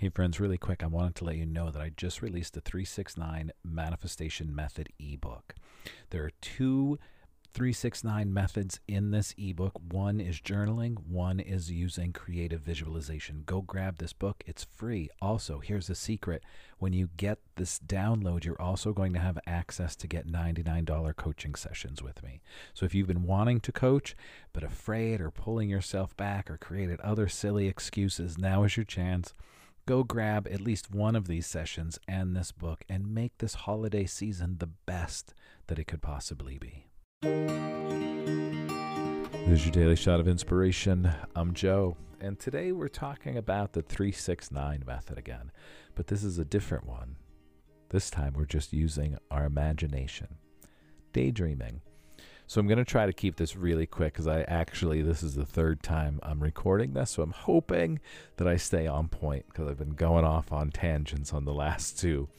Hey, friends, really quick, I wanted to let you know that I just released the 369 Manifestation Method ebook. There are two 369 methods in this ebook. One is journaling, one is using creative visualization. Go grab this book, it's free. Also, here's a secret when you get this download, you're also going to have access to get $99 coaching sessions with me. So if you've been wanting to coach, but afraid or pulling yourself back or created other silly excuses, now is your chance go grab at least one of these sessions and this book and make this holiday season the best that it could possibly be. This is your daily shot of inspiration. I'm Joe, and today we're talking about the 369 method again, but this is a different one. This time we're just using our imagination, daydreaming. So I'm going to try to keep this really quick because I actually, this is the third time I'm recording this. So I'm hoping that I stay on point because I've been going off on tangents on the last two.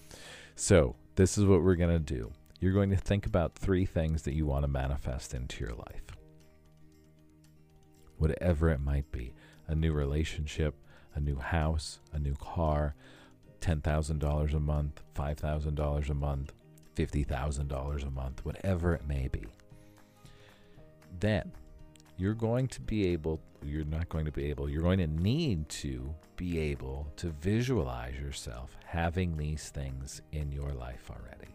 So this is what we're going to do. You're going to think about three things that you want to manifest into your life. Whatever it might be a new relationship, a new house, a new car, $10,000 a month, $5,000 a month, $50,000 a month, whatever it may be then you're going to be able, you're not going to be able, you're going to need to be able to visualize yourself having these things in your life already.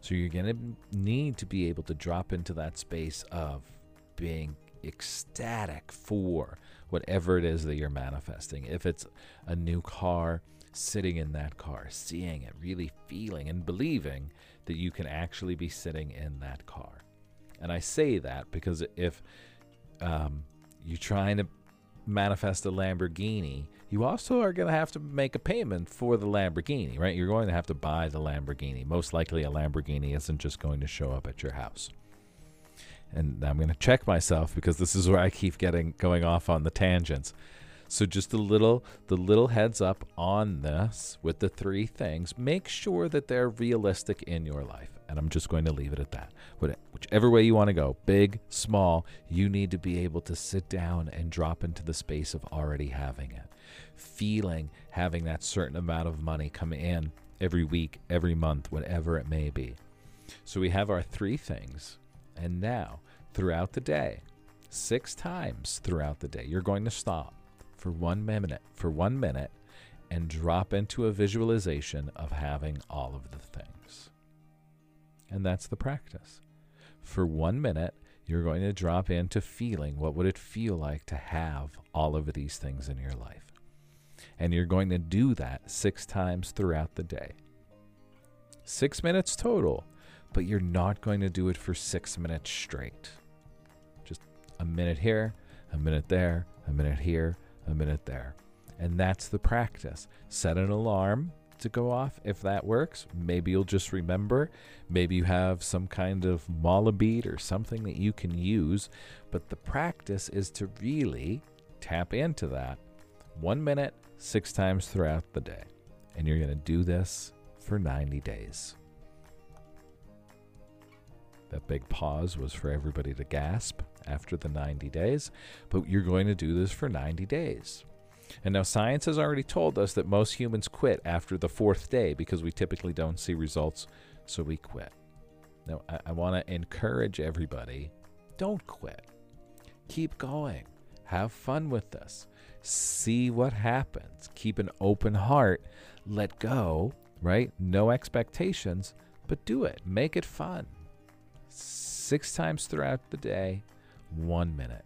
So you're going to need to be able to drop into that space of being ecstatic for whatever it is that you're manifesting. If it's a new car, sitting in that car, seeing it, really feeling and believing that you can actually be sitting in that car. And I say that because if um, you're trying to manifest a Lamborghini, you also are going to have to make a payment for the Lamborghini, right? You're going to have to buy the Lamborghini. Most likely, a Lamborghini isn't just going to show up at your house. And I'm going to check myself because this is where I keep getting going off on the tangents. So just a little the little heads up on this with the three things. Make sure that they're realistic in your life. And I'm just going to leave it at that. But Whichever way you want to go, big, small, you need to be able to sit down and drop into the space of already having it. Feeling having that certain amount of money come in every week, every month, whatever it may be. So we have our three things. And now, throughout the day, six times throughout the day, you're going to stop for one minute, for one minute, and drop into a visualization of having all of the things. And that's the practice. For one minute, you're going to drop into feeling what would it feel like to have all of these things in your life. And you're going to do that six times throughout the day. Six minutes total, but you're not going to do it for six minutes straight. Just a minute here, a minute there, a minute here, a minute there. And that's the practice. Set an alarm to go off if that works. Maybe you'll just remember. Maybe you have some kind of mala bead or something that you can use. But the practice is to really tap into that one minute, six times throughout the day. And you're going to do this for 90 days. That big pause was for everybody to gasp after the 90 days, but you're going to do this for 90 days. And now science has already told us that most humans quit after the fourth day because we typically don't see results, so we quit. Now, I, I want to encourage everybody don't quit. Keep going. Have fun with this. See what happens. Keep an open heart. Let go, right? No expectations, but do it. Make it fun. Six times throughout the day, one minute.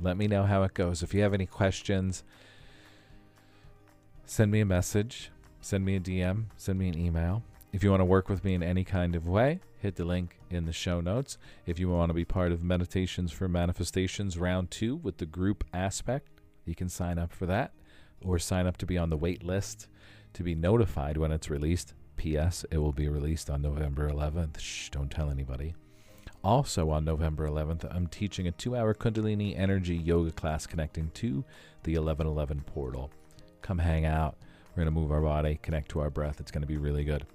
Let me know how it goes. If you have any questions, send me a message, send me a DM, send me an email. If you want to work with me in any kind of way, hit the link in the show notes. If you want to be part of Meditations for Manifestations Round 2 with the group aspect, you can sign up for that or sign up to be on the wait list to be notified when it's released. P.S. It will be released on November 11th. Shh, don't tell anybody. Also, on November 11th, I'm teaching a two hour Kundalini energy yoga class connecting to the 1111 portal. Come hang out. We're going to move our body, connect to our breath. It's going to be really good.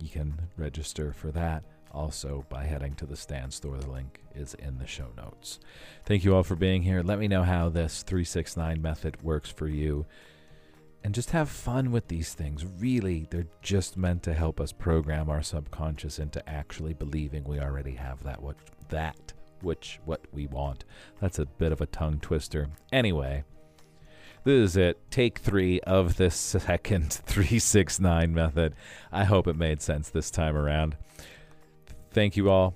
You can register for that also by heading to the Stan Store. The link is in the show notes. Thank you all for being here. Let me know how this 369 method works for you. and just have fun with these things. Really, they're just meant to help us program our subconscious into actually believing we already have that what that which what we want. That's a bit of a tongue twister. Anyway, this is it. Take three of the second 369 method. I hope it made sense this time around. Thank you all.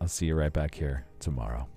I'll see you right back here tomorrow.